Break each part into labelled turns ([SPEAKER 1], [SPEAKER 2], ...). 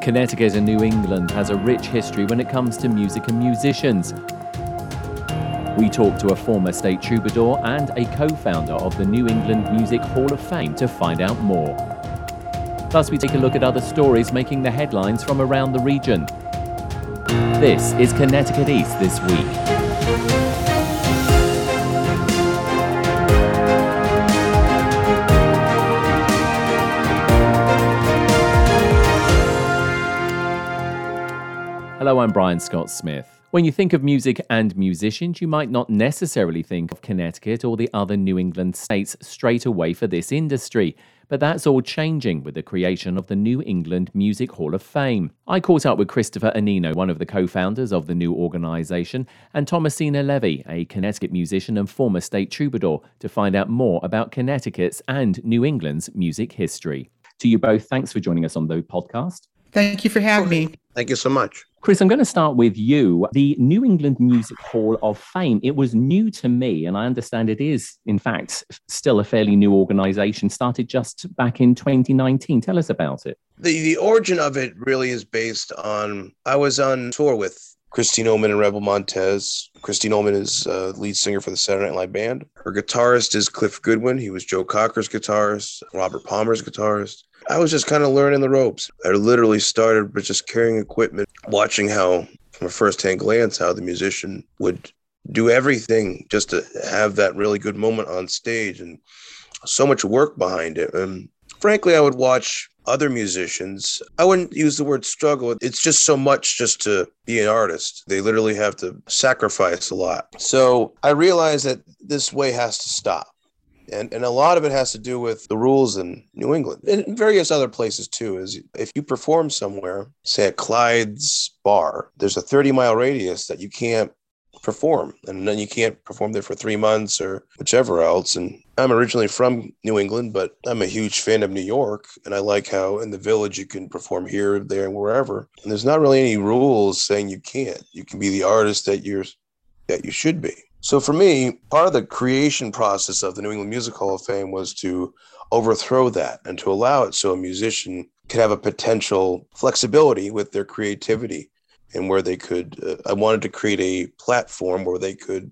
[SPEAKER 1] Connecticut and New England has a rich history when it comes to music and musicians. We talked to a former state troubadour and a co founder of the New England Music Hall of Fame to find out more. Plus, we take a look at other stories making the headlines from around the region. This is Connecticut East this week. Hello, I'm Brian Scott Smith. When you think of music and musicians, you might not necessarily think of Connecticut or the other New England states straight away for this industry. But that's all changing with the creation of the New England Music Hall of Fame. I caught up with Christopher Anino, one of the co founders of the new organization, and Thomasina Levy, a Connecticut musician and former state troubadour, to find out more about Connecticut's and New England's music history. To you both, thanks for joining us on the podcast.
[SPEAKER 2] Thank you for having me.
[SPEAKER 3] Thank you so much.
[SPEAKER 1] Chris, I'm going to start with you. The New England Music Hall of Fame, it was new to me, and I understand it is, in fact, still a fairly new organization, started just back in 2019. Tell us about it.
[SPEAKER 3] The, the origin of it really is based on I was on tour with Christine Ohlman and Rebel Montez. Christine Ohlman is uh, lead singer for the Saturday Night Live Band. Her guitarist is Cliff Goodwin. He was Joe Cocker's guitarist, Robert Palmer's guitarist. I was just kind of learning the ropes. I literally started with just carrying equipment, watching how, from a first-hand glance, how the musician would do everything just to have that really good moment on stage, and so much work behind it. And frankly, I would watch other musicians. I wouldn't use the word struggle. It's just so much just to be an artist. They literally have to sacrifice a lot. So I realized that this way has to stop. And, and a lot of it has to do with the rules in New England and various other places too. Is if you perform somewhere, say at Clyde's bar, there's a 30 mile radius that you can't perform, and then you can't perform there for three months or whichever else. And I'm originally from New England, but I'm a huge fan of New York, and I like how in the village you can perform here, there, and wherever. And there's not really any rules saying you can't. You can be the artist that you're that you should be. So for me, part of the creation process of the New England Music Hall of Fame was to overthrow that and to allow it so a musician could have a potential flexibility with their creativity and where they could uh, I wanted to create a platform where they could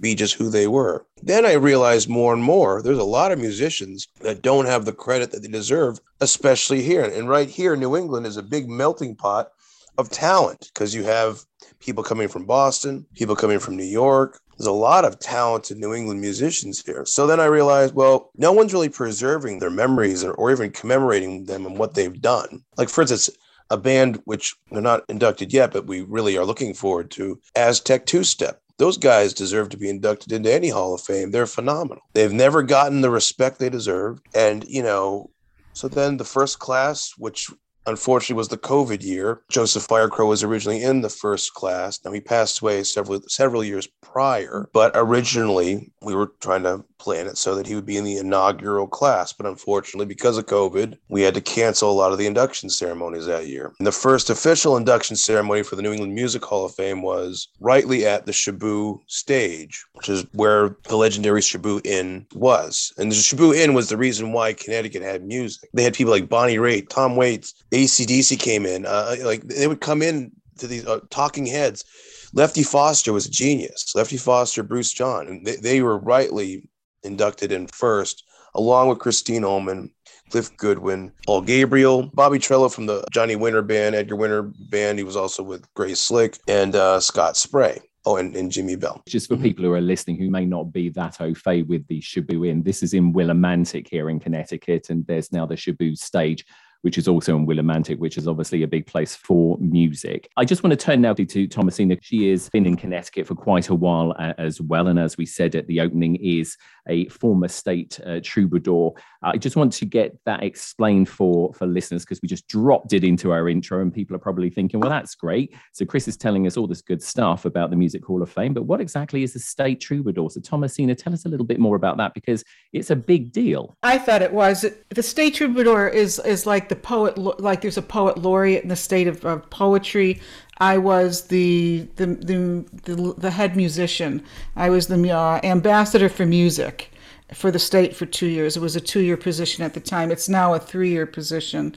[SPEAKER 3] be just who they were. Then I realized more and more there's a lot of musicians that don't have the credit that they deserve, especially here. And right here, New England is a big melting pot of talent because you have people coming from Boston, people coming from New York. There's a lot of talented New England musicians here. So then I realized, well, no one's really preserving their memories or, or even commemorating them and what they've done. Like, for instance, a band which they're not inducted yet, but we really are looking forward to Aztec Two Step. Those guys deserve to be inducted into any Hall of Fame. They're phenomenal. They've never gotten the respect they deserve. And, you know, so then the first class, which unfortunately was the COVID year. Joseph Firecrow was originally in the first class. Now he passed away several several years prior, but originally we were trying to plan it so that he would be in the inaugural class. But unfortunately, because of COVID, we had to cancel a lot of the induction ceremonies that year. And the first official induction ceremony for the New England Music Hall of Fame was rightly at the Shaboo stage, which is where the legendary Shaboo Inn was. And the Shaboo Inn was the reason why Connecticut had music. They had people like Bonnie Raitt, Tom Waits, ACDC came in. Uh, like they would come in to these uh, talking heads. Lefty Foster was a genius. Lefty Foster, Bruce John, and they, they were rightly inducted in first, along with Christine Ohlman, Cliff Goodwin, Paul Gabriel, Bobby Torello from the Johnny Winter band, Edgar Winter band. He was also with Grace Slick and uh, Scott Spray. Oh, and, and Jimmy Bell.
[SPEAKER 1] Just for people who are listening who may not be that au fait with the Shaboo Inn, this is in Willimantic here in Connecticut, and there's now the Shaboo stage which is also in Willimantic, which is obviously a big place for music. I just want to turn now to Thomasina. She has been in Connecticut for quite a while uh, as well. And as we said at the opening, is a former state uh, troubadour. I just want to get that explained for, for listeners because we just dropped it into our intro and people are probably thinking, well, that's great. So Chris is telling us all this good stuff about the Music Hall of Fame, but what exactly is the state troubadour? So Thomasina, tell us a little bit more about that because it's a big deal.
[SPEAKER 2] I thought it was. The state troubadour is is like the poet, like there's a poet laureate in the state of, of poetry. I was the the, the the, the head musician. I was the uh, ambassador for music for the state for two years. It was a two year position at the time. It's now a three year position.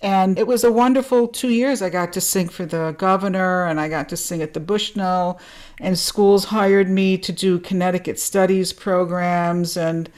[SPEAKER 2] And it was a wonderful two years. I got to sing for the governor and I got to sing at the Bushnell. And schools hired me to do Connecticut studies programs. And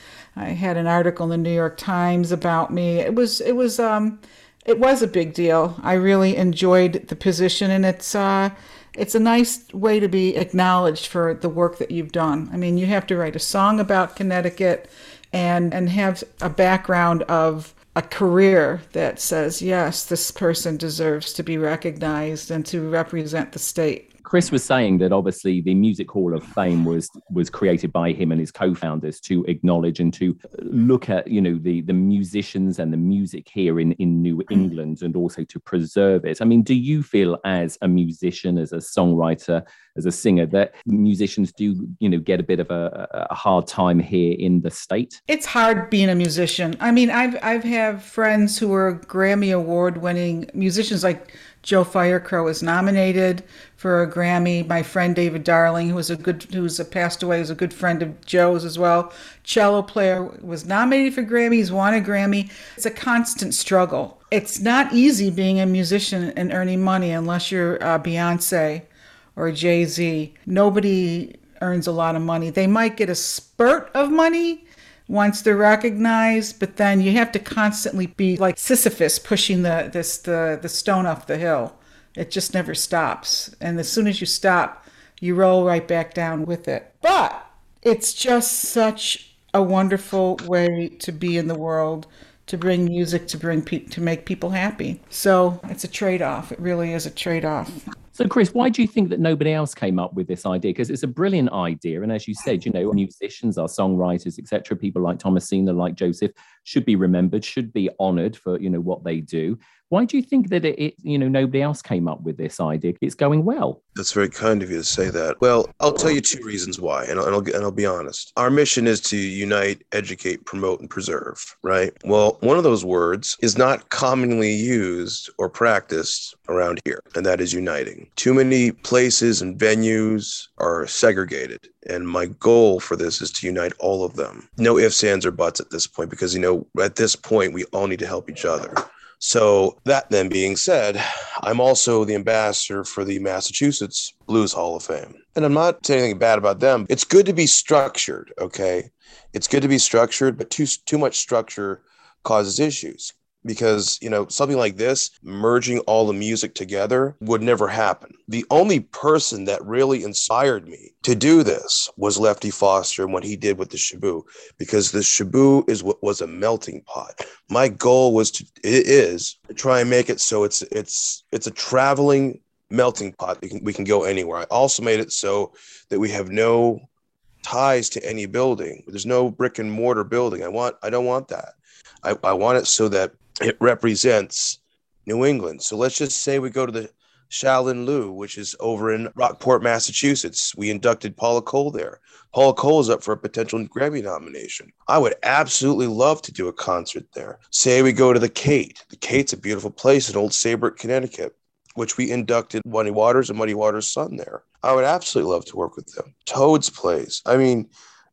[SPEAKER 2] I had an article in the New York Times about me. It was, it was, um, it was a big deal. I really enjoyed the position and it's, uh, it's a nice way to be acknowledged for the work that you've done. I mean, you have to write a song about Connecticut and, and have a background of a career that says, yes, this person deserves to be recognized and to represent the state.
[SPEAKER 1] Chris was saying that obviously the Music Hall of Fame was was created by him and his co-founders to acknowledge and to look at you know the the musicians and the music here in in New mm. England and also to preserve it. I mean, do you feel as a musician, as a songwriter, as a singer that musicians do you know get a bit of a, a hard time here in the state?
[SPEAKER 2] It's hard being a musician. I mean, I've I've have friends who are Grammy award winning musicians like Joe Firecrow was nominated for a Grammy. My friend David Darling, who was a good, who's a passed away, was a good friend of Joe's as well. Cello player was nominated for Grammys, won a Grammy. It's a constant struggle. It's not easy being a musician and earning money unless you're uh, Beyonce or Jay Z. Nobody earns a lot of money. They might get a spurt of money once they're recognized, but then you have to constantly be like Sisyphus pushing the this the the stone off the hill. It just never stops. And as soon as you stop, you roll right back down with it. But it's just such a wonderful way to be in the world, to bring music, to bring pe- to make people happy. So it's a trade-off. It really is a trade-off.
[SPEAKER 1] So, Chris, why do you think that nobody else came up with this idea? Because it's a brilliant idea, and as you said, you know, musicians, our songwriters, etc., people like Thomasina, like Joseph, should be remembered, should be honoured for you know what they do. Why do you think that it, it, you know, nobody else came up with this idea? It's going well.
[SPEAKER 3] That's very kind of you to say that. Well, I'll tell you two reasons why, and I'll, and I'll, and I'll be honest. Our mission is to unite, educate, promote, and preserve, right? Well, one of those words is not commonly used or practiced around here, and that is uniting. Too many places and venues are segregated. And my goal for this is to unite all of them. No ifs, ands, or buts at this point, because, you know, at this point, we all need to help each other. So, that then being said, I'm also the ambassador for the Massachusetts Blues Hall of Fame. And I'm not saying anything bad about them. It's good to be structured, okay? It's good to be structured, but too too much structure causes issues because you know something like this merging all the music together would never happen. The only person that really inspired me to do this was lefty foster and what he did with the shaboo because the shaboo is what was a melting pot. My goal was to it is to try and make it so it's it's it's a traveling melting pot. We can, we can go anywhere. I also made it so that we have no ties to any building there's no brick and mortar building i want i don't want that I, I want it so that it represents New England. So let's just say we go to the Shalin Liu, which is over in Rockport, Massachusetts. We inducted Paula Cole there. Paula Cole is up for a potential Grammy nomination. I would absolutely love to do a concert there. Say we go to the Kate. The Kate's a beautiful place in Old Saybrook, Connecticut, which we inducted Muddy Waters and Muddy Waters' son there. I would absolutely love to work with them. Toad's Place. I mean,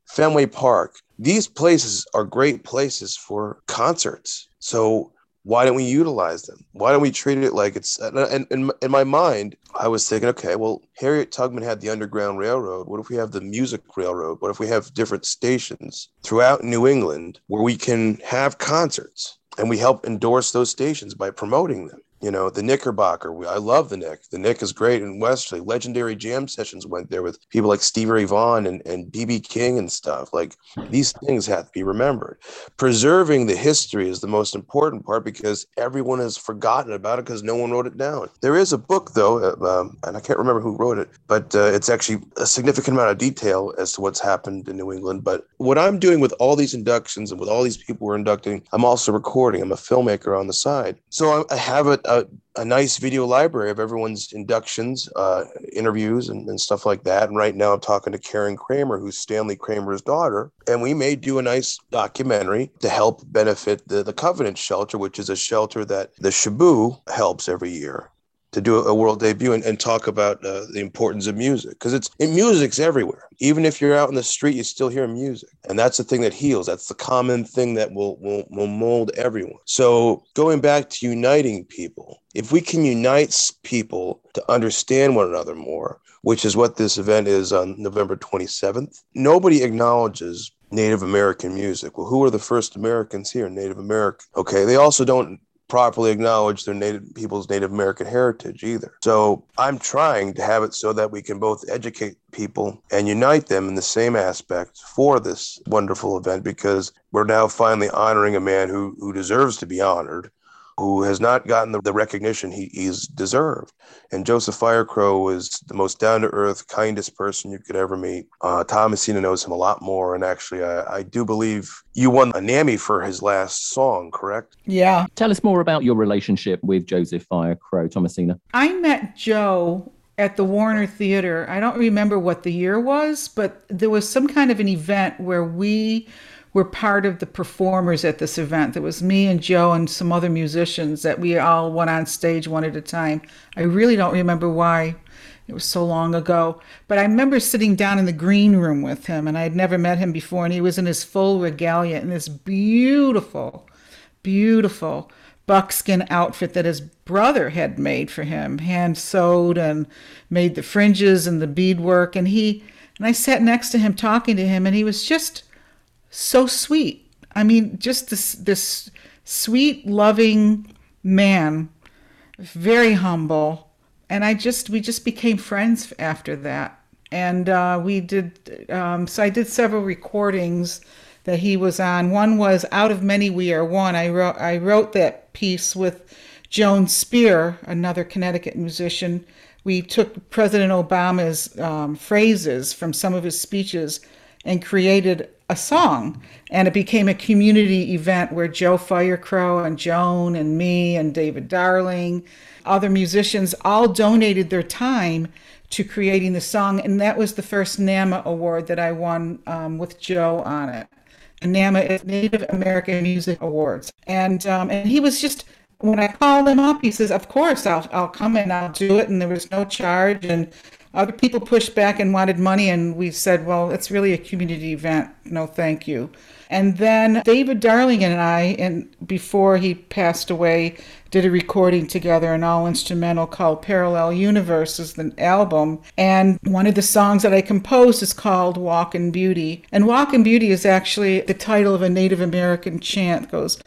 [SPEAKER 3] Fenway Park. These places are great places for concerts. So why don't we utilize them? Why don't we treat it like it's and in, in my mind, I was thinking, okay, well, Harriet Tubman had the Underground Railroad. What if we have the Music Railroad? What if we have different stations throughout New England where we can have concerts and we help endorse those stations by promoting them? You know, the Knickerbocker. I love the Nick. The Nick is great in Westerly. Legendary jam sessions went there with people like Stevie Ray Vaughan and, and BB King and stuff. Like these things have to be remembered. Preserving the history is the most important part because everyone has forgotten about it because no one wrote it down. There is a book, though, uh, um, and I can't remember who wrote it, but uh, it's actually a significant amount of detail as to what's happened in New England. But what I'm doing with all these inductions and with all these people we're inducting, I'm also recording. I'm a filmmaker on the side. So I, I have a, a, a, nice video library of everyone's inductions, uh, interviews, and, and stuff like that. And right now I'm talking to Karen Kramer, who's Stanley Kramer's daughter. And we may do a nice documentary to help benefit the, the Covenant Shelter, which is a shelter that the Shaboo helps every year to do a world debut and, and talk about uh, the importance of music because it's in music's everywhere even if you're out in the street you still hear music and that's the thing that heals that's the common thing that will, will will mold everyone so going back to uniting people if we can unite people to understand one another more which is what this event is on november 27th nobody acknowledges Native American music. Well, who are the first Americans here? Native American. Okay. They also don't properly acknowledge their native people's Native American heritage either. So I'm trying to have it so that we can both educate people and unite them in the same aspect for this wonderful event because we're now finally honoring a man who, who deserves to be honored who has not gotten the, the recognition he, he's deserved. And Joseph Firecrow was the most down to earth, kindest person you could ever meet. Uh, Thomasina knows him a lot more. And actually, I, I do believe you won a NAMA for his last song, correct?
[SPEAKER 2] Yeah.
[SPEAKER 1] Tell us more about your relationship with Joseph Firecrow, Thomasina.
[SPEAKER 2] I met Joe at the Warner Theater. I don't remember what the year was, but there was some kind of an event where we were part of the performers at this event. There was me and Joe and some other musicians that we all went on stage one at a time. I really don't remember why. It was so long ago. But I remember sitting down in the green room with him, and I had never met him before, and he was in his full regalia in this beautiful, beautiful buckskin outfit that his brother had made for him, hand sewed and made the fringes and the beadwork. And he and I sat next to him talking to him, and he was just so sweet. I mean, just this this sweet, loving man, very humble, and I just we just became friends after that. And uh, we did um, so. I did several recordings that he was on. One was "Out of Many We Are One." I wrote I wrote that piece with Joan Spear, another Connecticut musician. We took President Obama's um, phrases from some of his speeches and created a song. And it became a community event where Joe Firecrow and Joan and me and David Darling, other musicians, all donated their time to creating the song. And that was the first NAMA award that I won um, with Joe on it. And NAMA is Native American Music Awards. And um, and he was just when I called him up, he says, "Of course, I'll I'll come and I'll do it." And there was no charge, and other people pushed back and wanted money, and we said, well, it's really a community event. No, thank you. And then David Darling and I, and before he passed away, did a recording together, an all instrumental called Parallel Universes, the album. And one of the songs that I composed is called Walk in Beauty. And Walk in Beauty is actually the title of a Native American chant. It goes,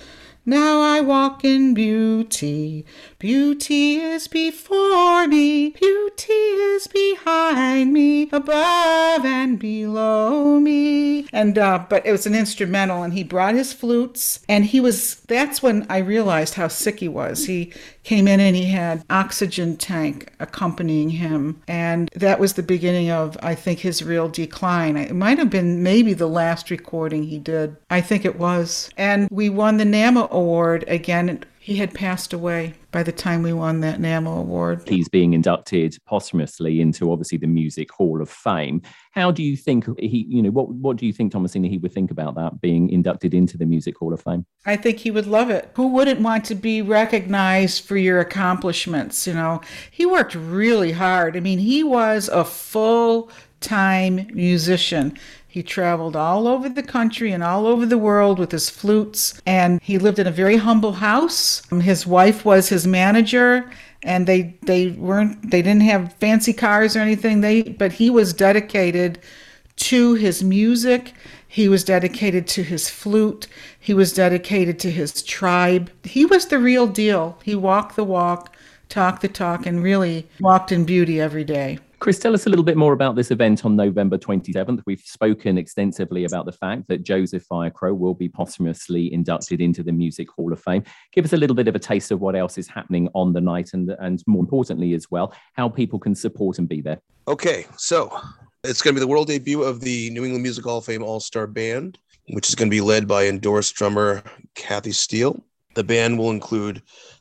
[SPEAKER 2] now I walk in beauty. Beauty is before me. Beauty is behind me, above and below me. And uh, but it was an instrumental, and he brought his flutes, and he was. That's when I realized how sick he was. He came in and he had oxygen tank accompanying him, and that was the beginning of I think his real decline. It might have been maybe the last recording he did. I think it was, and we won the NAMA award again he had passed away by the time we won that NAMA award.
[SPEAKER 1] He's being inducted posthumously into obviously the Music Hall of Fame. How do you think he, you know, what what do you think Thomasina he would think about that being inducted into the Music Hall of Fame?
[SPEAKER 2] I think he would love it. Who wouldn't want to be recognized for your accomplishments, you know? He worked really hard. I mean, he was a full time musician. He traveled all over the country and all over the world with his flutes, and he lived in a very humble house. His wife was his manager, and they they weren't they didn't have fancy cars or anything. They but he was dedicated to his music. He was dedicated to his flute. He was dedicated to his tribe. He was the real deal. He walked the walk, talked the talk, and really walked in beauty every day.
[SPEAKER 1] Chris, tell us a little bit more about this event on November 27th. We've spoken extensively about the fact that Joseph Firecrow will be posthumously inducted into the Music Hall of Fame. Give us a little bit of a taste of what else is happening on the night and, and more importantly, as well, how people can support and be there.
[SPEAKER 3] Okay, so it's going to be the world debut of the New England Music Hall of Fame All Star Band, which is going to be led by endorsed drummer Kathy Steele. The band will include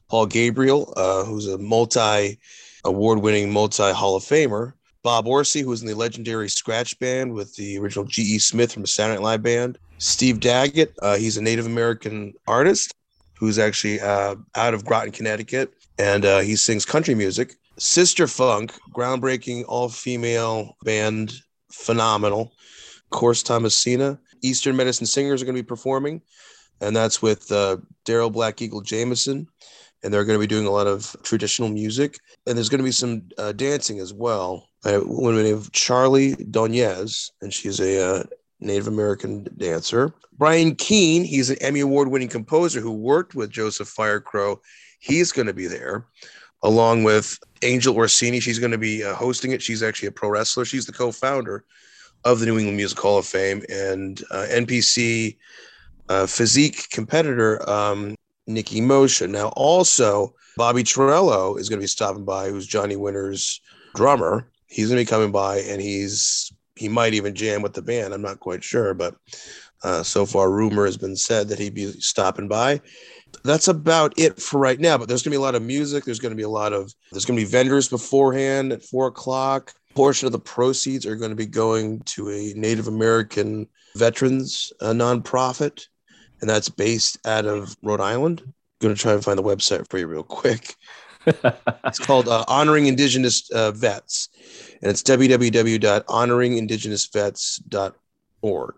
[SPEAKER 3] Paul Gabriel, uh, who's a multi award winning multi Hall of Famer. Bob Orsi, who was in the legendary Scratch Band with the original G.E. Smith from the Saturday Night Live Band. Steve Daggett, uh, he's a Native American artist who's actually uh, out of Groton, Connecticut, and uh, he sings country music. Sister Funk, groundbreaking all female band, phenomenal. Course Thomasina, Eastern Medicine Singers are going to be performing, and that's with uh, Daryl Black Eagle Jameson and they're going to be doing a lot of traditional music. And there's going to be some uh, dancing as well. A woman named Charlie Donez, and she's a uh, Native American dancer. Brian Keane, he's an Emmy Award winning composer who worked with Joseph Firecrow. He's going to be there, along with Angel Orsini. She's going to be uh, hosting it. She's actually a pro wrestler. She's the co founder of the New England Music Hall of Fame and uh, NPC uh, physique competitor um, Nikki Motion. Now, also, Bobby Torello is going to be stopping by, who's Johnny Winter's drummer. He's going to be coming by, and he's he might even jam with the band. I'm not quite sure, but uh, so far, rumor has been said that he'd be stopping by. That's about it for right now. But there's going to be a lot of music. There's going to be a lot of there's going to be vendors beforehand at four o'clock. Portion of the proceeds are going to be going to a Native American veterans uh, nonprofit and that's based out of Rhode Island. I'm going to try and find the website for you real quick. it's called uh, Honoring Indigenous uh, Vets, and it's www.honoringindigenousvets.org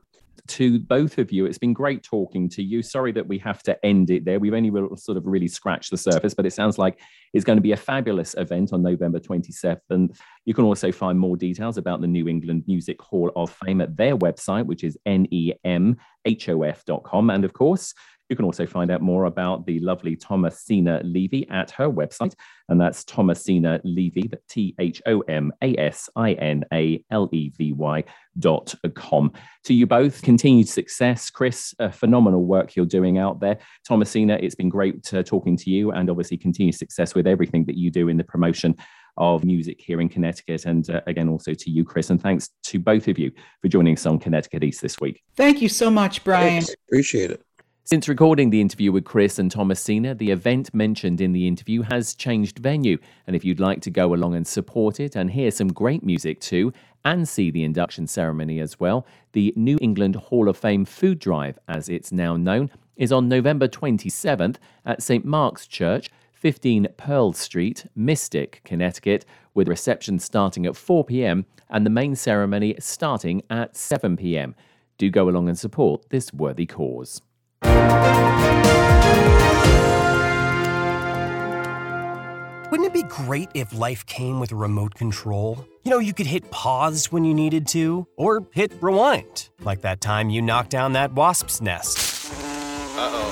[SPEAKER 1] to both of you. It's been great talking to you. Sorry that we have to end it there. We've only sort of really scratched the surface, but it sounds like it's going to be a fabulous event on November 27th. You can also find more details about the New England Music Hall of Fame at their website, which is nemhof.com. And of course, you can also find out more about the lovely Thomasina Levy at her website, and that's Thomasina Levy, T H O M A S I N A L E V Y dot com. To you both, continued success. Chris, phenomenal work you're doing out there. Thomasina, it's been great uh, talking to you, and obviously continued success with everything that you do in the promotion of music here in Connecticut. And uh, again, also to you, Chris. And thanks to both of you for joining us on Connecticut East this week.
[SPEAKER 2] Thank you so much, Brian. Thanks.
[SPEAKER 3] Appreciate it.
[SPEAKER 1] Since recording the interview with Chris and Thomasina, the event mentioned in the interview has changed venue. And if you'd like to go along and support it and hear some great music too, and see the induction ceremony as well, the New England Hall of Fame Food Drive, as it's now known, is on November 27th at St. Mark's Church, 15 Pearl Street, Mystic, Connecticut, with reception starting at 4 p.m. and the main ceremony starting at 7 p.m. Do go along and support this worthy cause.
[SPEAKER 4] Wouldn't it be great if life came with a remote control? You know, you could hit pause when you needed to, or hit rewind, like that time you knocked down that wasp's nest. Uh oh.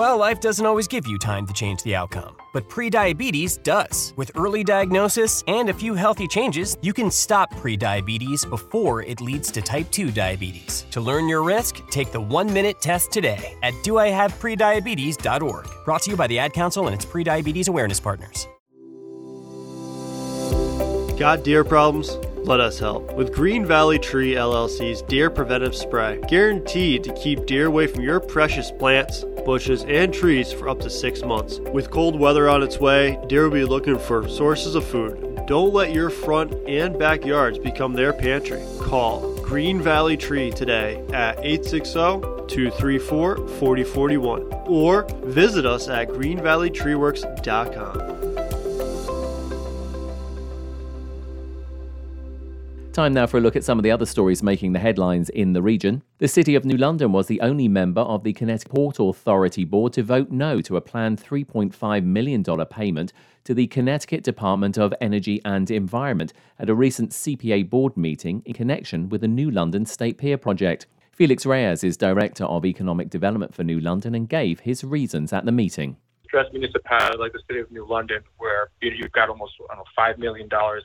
[SPEAKER 4] Well, life doesn't always give you time to change the outcome, but prediabetes does. With early diagnosis and a few healthy changes, you can stop prediabetes before it leads to type 2 diabetes. To learn your risk, take the one minute test today at doihaveprediabetes.org. Brought to you by the Ad Council and its prediabetes awareness partners.
[SPEAKER 5] Got deer problems? Let us help. With Green Valley Tree LLC's Deer Preventive Spray, guaranteed to keep deer away from your precious plants bushes, and trees for up to six months. With cold weather on its way, deer will be looking for sources of food. Don't let your front and backyards become their pantry. Call Green Valley Tree today at 860 234 4041 or visit us at greenvalleytreeworks.com.
[SPEAKER 1] Time now for a look at some of the other stories making the headlines in the region. The City of New London was the only member of the Connecticut Port Authority Board to vote no to a planned $3.5 million payment to the Connecticut Department of Energy and Environment at a recent CPA board meeting in connection with the New London State Pier project. Felix Reyes is Director of Economic Development for New London and gave his reasons at the meeting
[SPEAKER 6] stress municipality like the city of New London, where you've got almost I don't know, five million dollars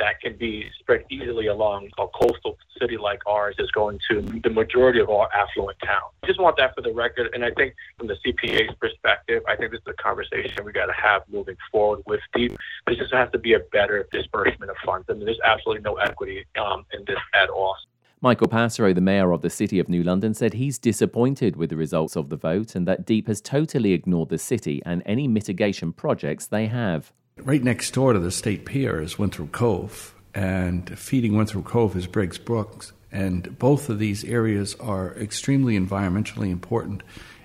[SPEAKER 6] that can be spread easily along a coastal city like ours, is going to the majority of our affluent towns. I just want that for the record, and I think from the CPA's perspective, I think this is a conversation we got to have moving forward with DEEP. This just has to be a better disbursement of funds. I mean, there's absolutely no equity um, in this at all.
[SPEAKER 1] Michael Passero, the mayor of the City of New London, said he's disappointed with the results of the vote and that DEEP has totally ignored the city and any mitigation projects they have.
[SPEAKER 7] Right next door to the state pier is Winthrop Cove, and feeding Winthrop Cove is Briggs Brooks. And both of these areas are extremely environmentally important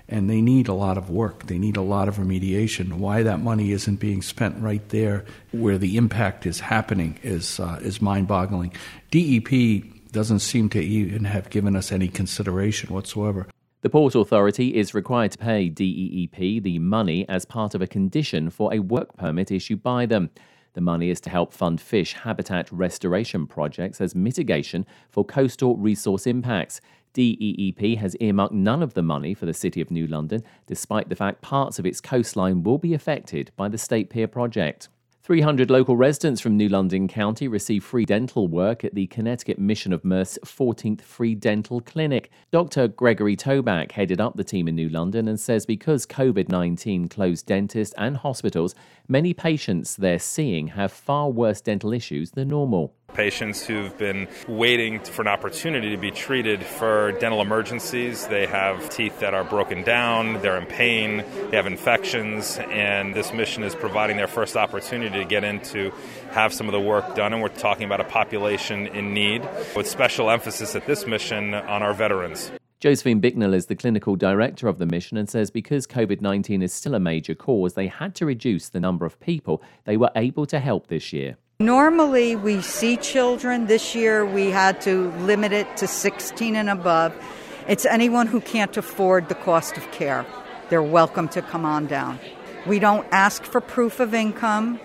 [SPEAKER 7] and they need a lot of work. They need a lot of remediation. Why that money isn't being spent right there where the impact is happening is uh, is mind-boggling. DEP doesn't seem to even have given us any consideration whatsoever.
[SPEAKER 1] The Port Authority is required to pay DEEP the money as part of a condition for a work permit issued by them. The money is to help fund fish habitat restoration projects as mitigation for coastal resource impacts. DEEP has earmarked none of the money for the City of New London, despite the fact parts of its coastline will be affected by the State Pier project. 300 local residents from New London County receive free dental work at the Connecticut Mission of Mercy 14th Free Dental Clinic. Dr. Gregory Toback headed up the team in New London and says because COVID 19 closed dentists and hospitals, many patients they're seeing have far worse dental issues than normal
[SPEAKER 8] patients who've been waiting for an opportunity to be treated for dental emergencies. They have teeth that are broken down, they're in pain, they have infections, and this mission is providing their first opportunity to get in to have some of the work done. And we're talking about a population in need with special emphasis at this mission on our veterans.
[SPEAKER 1] Josephine Bicknell is the clinical director of the mission and says because COVID 19 is still a major cause, they had to reduce the number of people they were able to help this year.
[SPEAKER 9] Normally, we see children. This year, we had to limit it to 16 and above. It's anyone who can't afford the cost of care. They're welcome to come on down. We don't ask for proof of income,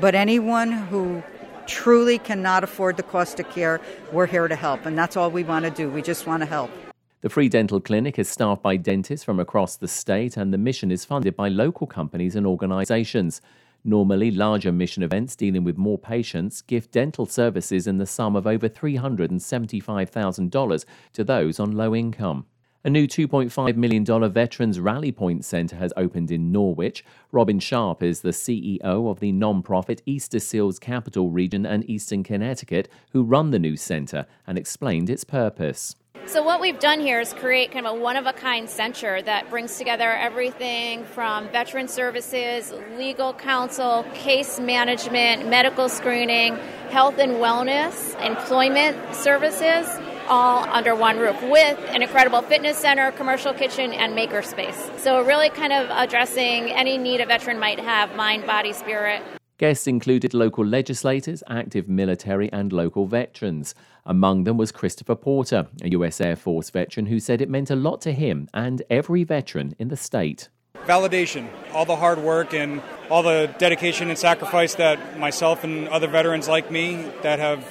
[SPEAKER 9] but anyone who truly cannot afford the cost of care, we're here to help. And that's all we want to do. We just want to help.
[SPEAKER 1] The free dental clinic is staffed by dentists from across the state, and the mission is funded by local companies and organizations. Normally, larger mission events dealing with more patients give dental services in the sum of over $375,000 to those on low income. A new $2.5 million Veterans Rally Point Centre has opened in Norwich. Robin Sharp is the CEO of the non-profit Easter Seals Capital Region and Eastern Connecticut, who run the new centre and explained its purpose.
[SPEAKER 10] So, what we've done here is create kind of a one of a kind center that brings together everything from veteran services, legal counsel, case management, medical screening, health and wellness, employment services, all under one roof with an incredible fitness center, commercial kitchen, and makerspace. So, really kind of addressing any need a veteran might have mind, body, spirit.
[SPEAKER 1] Guests included local legislators, active military, and local veterans. Among them was Christopher Porter, a U.S. Air Force veteran who said it meant a lot to him and every veteran in the state.
[SPEAKER 11] Validation, all the hard work and all the dedication and sacrifice that myself and other veterans like me that have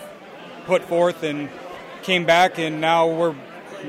[SPEAKER 11] put forth and came back, and now we're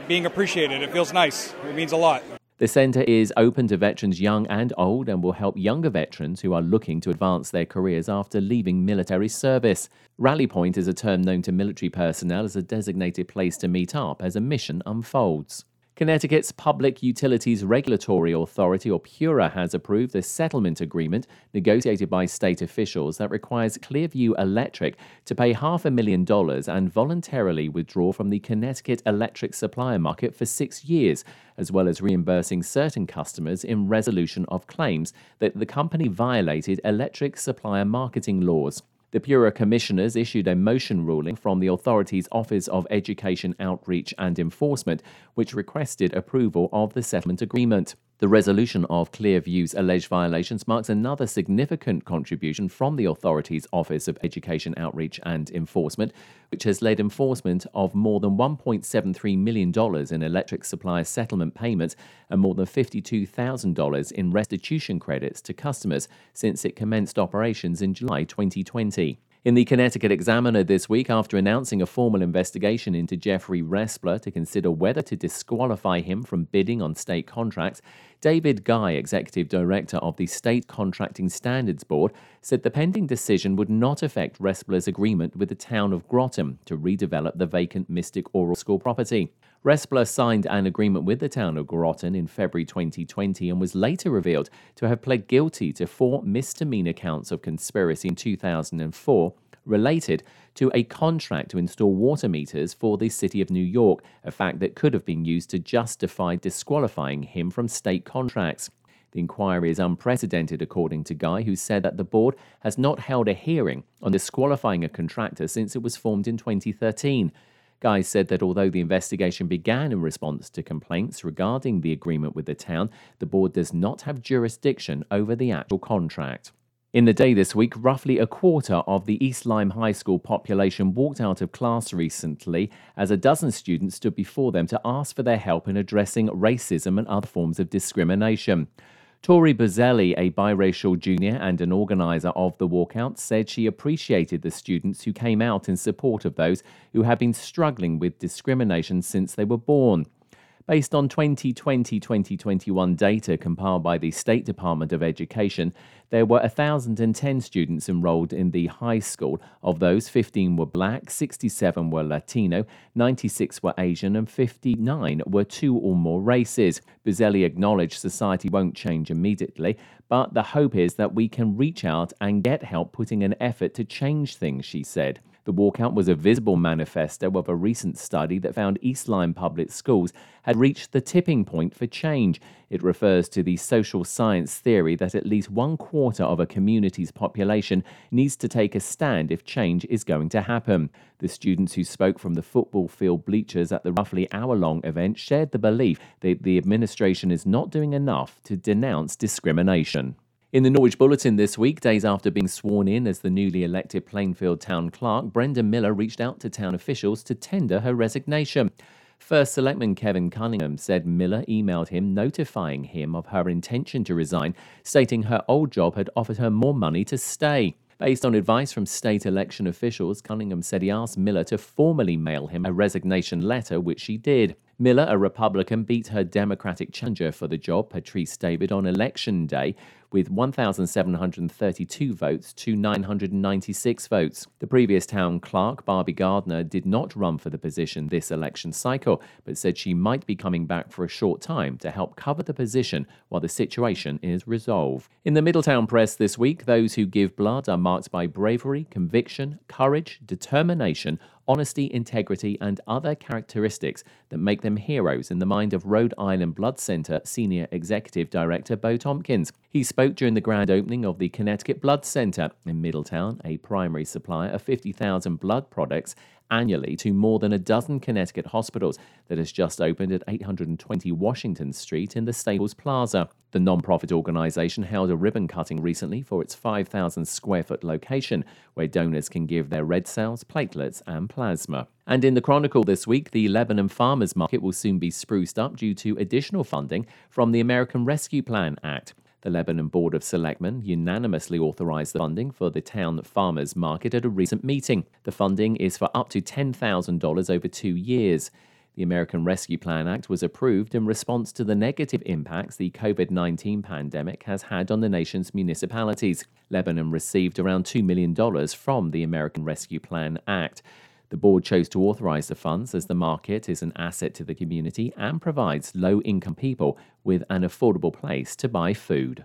[SPEAKER 11] being appreciated. It feels nice. It means a lot.
[SPEAKER 1] The centre is open to veterans young and old and will help younger veterans who are looking to advance their careers after leaving military service. Rally Point is a term known to military personnel as a designated place to meet up as a mission unfolds. Connecticut's Public Utilities Regulatory Authority, or PURA, has approved a settlement agreement negotiated by state officials that requires Clearview Electric to pay half a million dollars and voluntarily withdraw from the Connecticut electric supplier market for six years, as well as reimbursing certain customers in resolution of claims that the company violated electric supplier marketing laws. The PURA commissioners issued a motion ruling from the authority's Office of Education Outreach and Enforcement, which requested approval of the settlement agreement. The resolution of Clearview's alleged violations marks another significant contribution from the authority's Office of Education Outreach and Enforcement, which has led enforcement of more than $1.73 million in electric supply settlement payments and more than $52,000 in restitution credits to customers since it commenced operations in July 2020. In the Connecticut Examiner this week, after announcing a formal investigation into Jeffrey Respler to consider whether to disqualify him from bidding on state contracts, David Guy, executive director of the State Contracting Standards Board, said the pending decision would not affect Respler's agreement with the town of Groton to redevelop the vacant Mystic Oral School property. Respler signed an agreement with the town of Groton in February 2020 and was later revealed to have pled guilty to four misdemeanor counts of conspiracy in 2004 related to a contract to install water meters for the City of New York, a fact that could have been used to justify disqualifying him from state contracts. The inquiry is unprecedented, according to Guy, who said that the board has not held a hearing on disqualifying a contractor since it was formed in 2013. Guy said that although the investigation began in response to complaints regarding the agreement with the town, the board does not have jurisdiction over the actual contract. In the day this week, roughly a quarter of the East Lyme High School population walked out of class recently as a dozen students stood before them to ask for their help in addressing racism and other forms of discrimination. Tori Buzzelli, a biracial junior and an organizer of the walkout, said she appreciated the students who came out in support of those who have been struggling with discrimination since they were born. Based on 2020 2021 data compiled by the State Department of Education, there were 1,010 students enrolled in the high school. Of those, 15 were black, 67 were Latino, 96 were Asian, and 59 were two or more races. Buzzelli acknowledged society won't change immediately, but the hope is that we can reach out and get help putting an effort to change things, she said. The walkout was a visible manifesto of a recent study that found East Lyme public schools had reached the tipping point for change. It refers to the social science theory that at least one quarter of a community's population needs to take a stand if change is going to happen. The students who spoke from the football field bleachers at the roughly hour long event shared the belief that the administration is not doing enough to denounce discrimination. In the Norwich Bulletin this week, days after being sworn in as the newly elected Plainfield Town Clerk, Brenda Miller reached out to town officials to tender her resignation. First Selectman Kevin Cunningham said Miller emailed him notifying him of her intention to resign, stating her old job had offered her more money to stay. Based on advice from state election officials, Cunningham said he asked Miller to formally mail him a resignation letter, which she did. Miller, a Republican, beat her Democratic challenger for the job, Patrice David, on election day with 1,732 votes to 996 votes. The previous town clerk, Barbie Gardner, did not run for the position this election cycle, but said she might be coming back for a short time to help cover the position while the situation is resolved. In the Middletown Press this week, those who give blood are marked by bravery, conviction, courage, determination, honesty, integrity, and other characteristics that make them heroes in the mind of Rhode Island Blood Center Senior Executive Director Bo Tompkins. He spoke during the grand opening of the Connecticut Blood Center in Middletown, a primary supplier of 50,000 blood products annually to more than a dozen Connecticut hospitals that has just opened at 820 Washington Street in the Staples Plaza. The non-profit organization held a ribbon cutting recently for its 5,000 square foot location, where donors can give their red cells, platelets, and plasma. And in the Chronicle this week, the Lebanon Farmers Market will soon be spruced up due to additional funding from the American Rescue Plan Act. The Lebanon Board of Selectmen unanimously authorized the funding for the town farmers market at a recent meeting. The funding is for up to $10,000 over two years. The American Rescue Plan Act was approved in response to the negative impacts the COVID 19 pandemic has had on the nation's municipalities. Lebanon received around $2 million from the American Rescue Plan Act. The board chose to authorize the funds as the market is an asset to the community and provides low income people with an affordable place to buy food.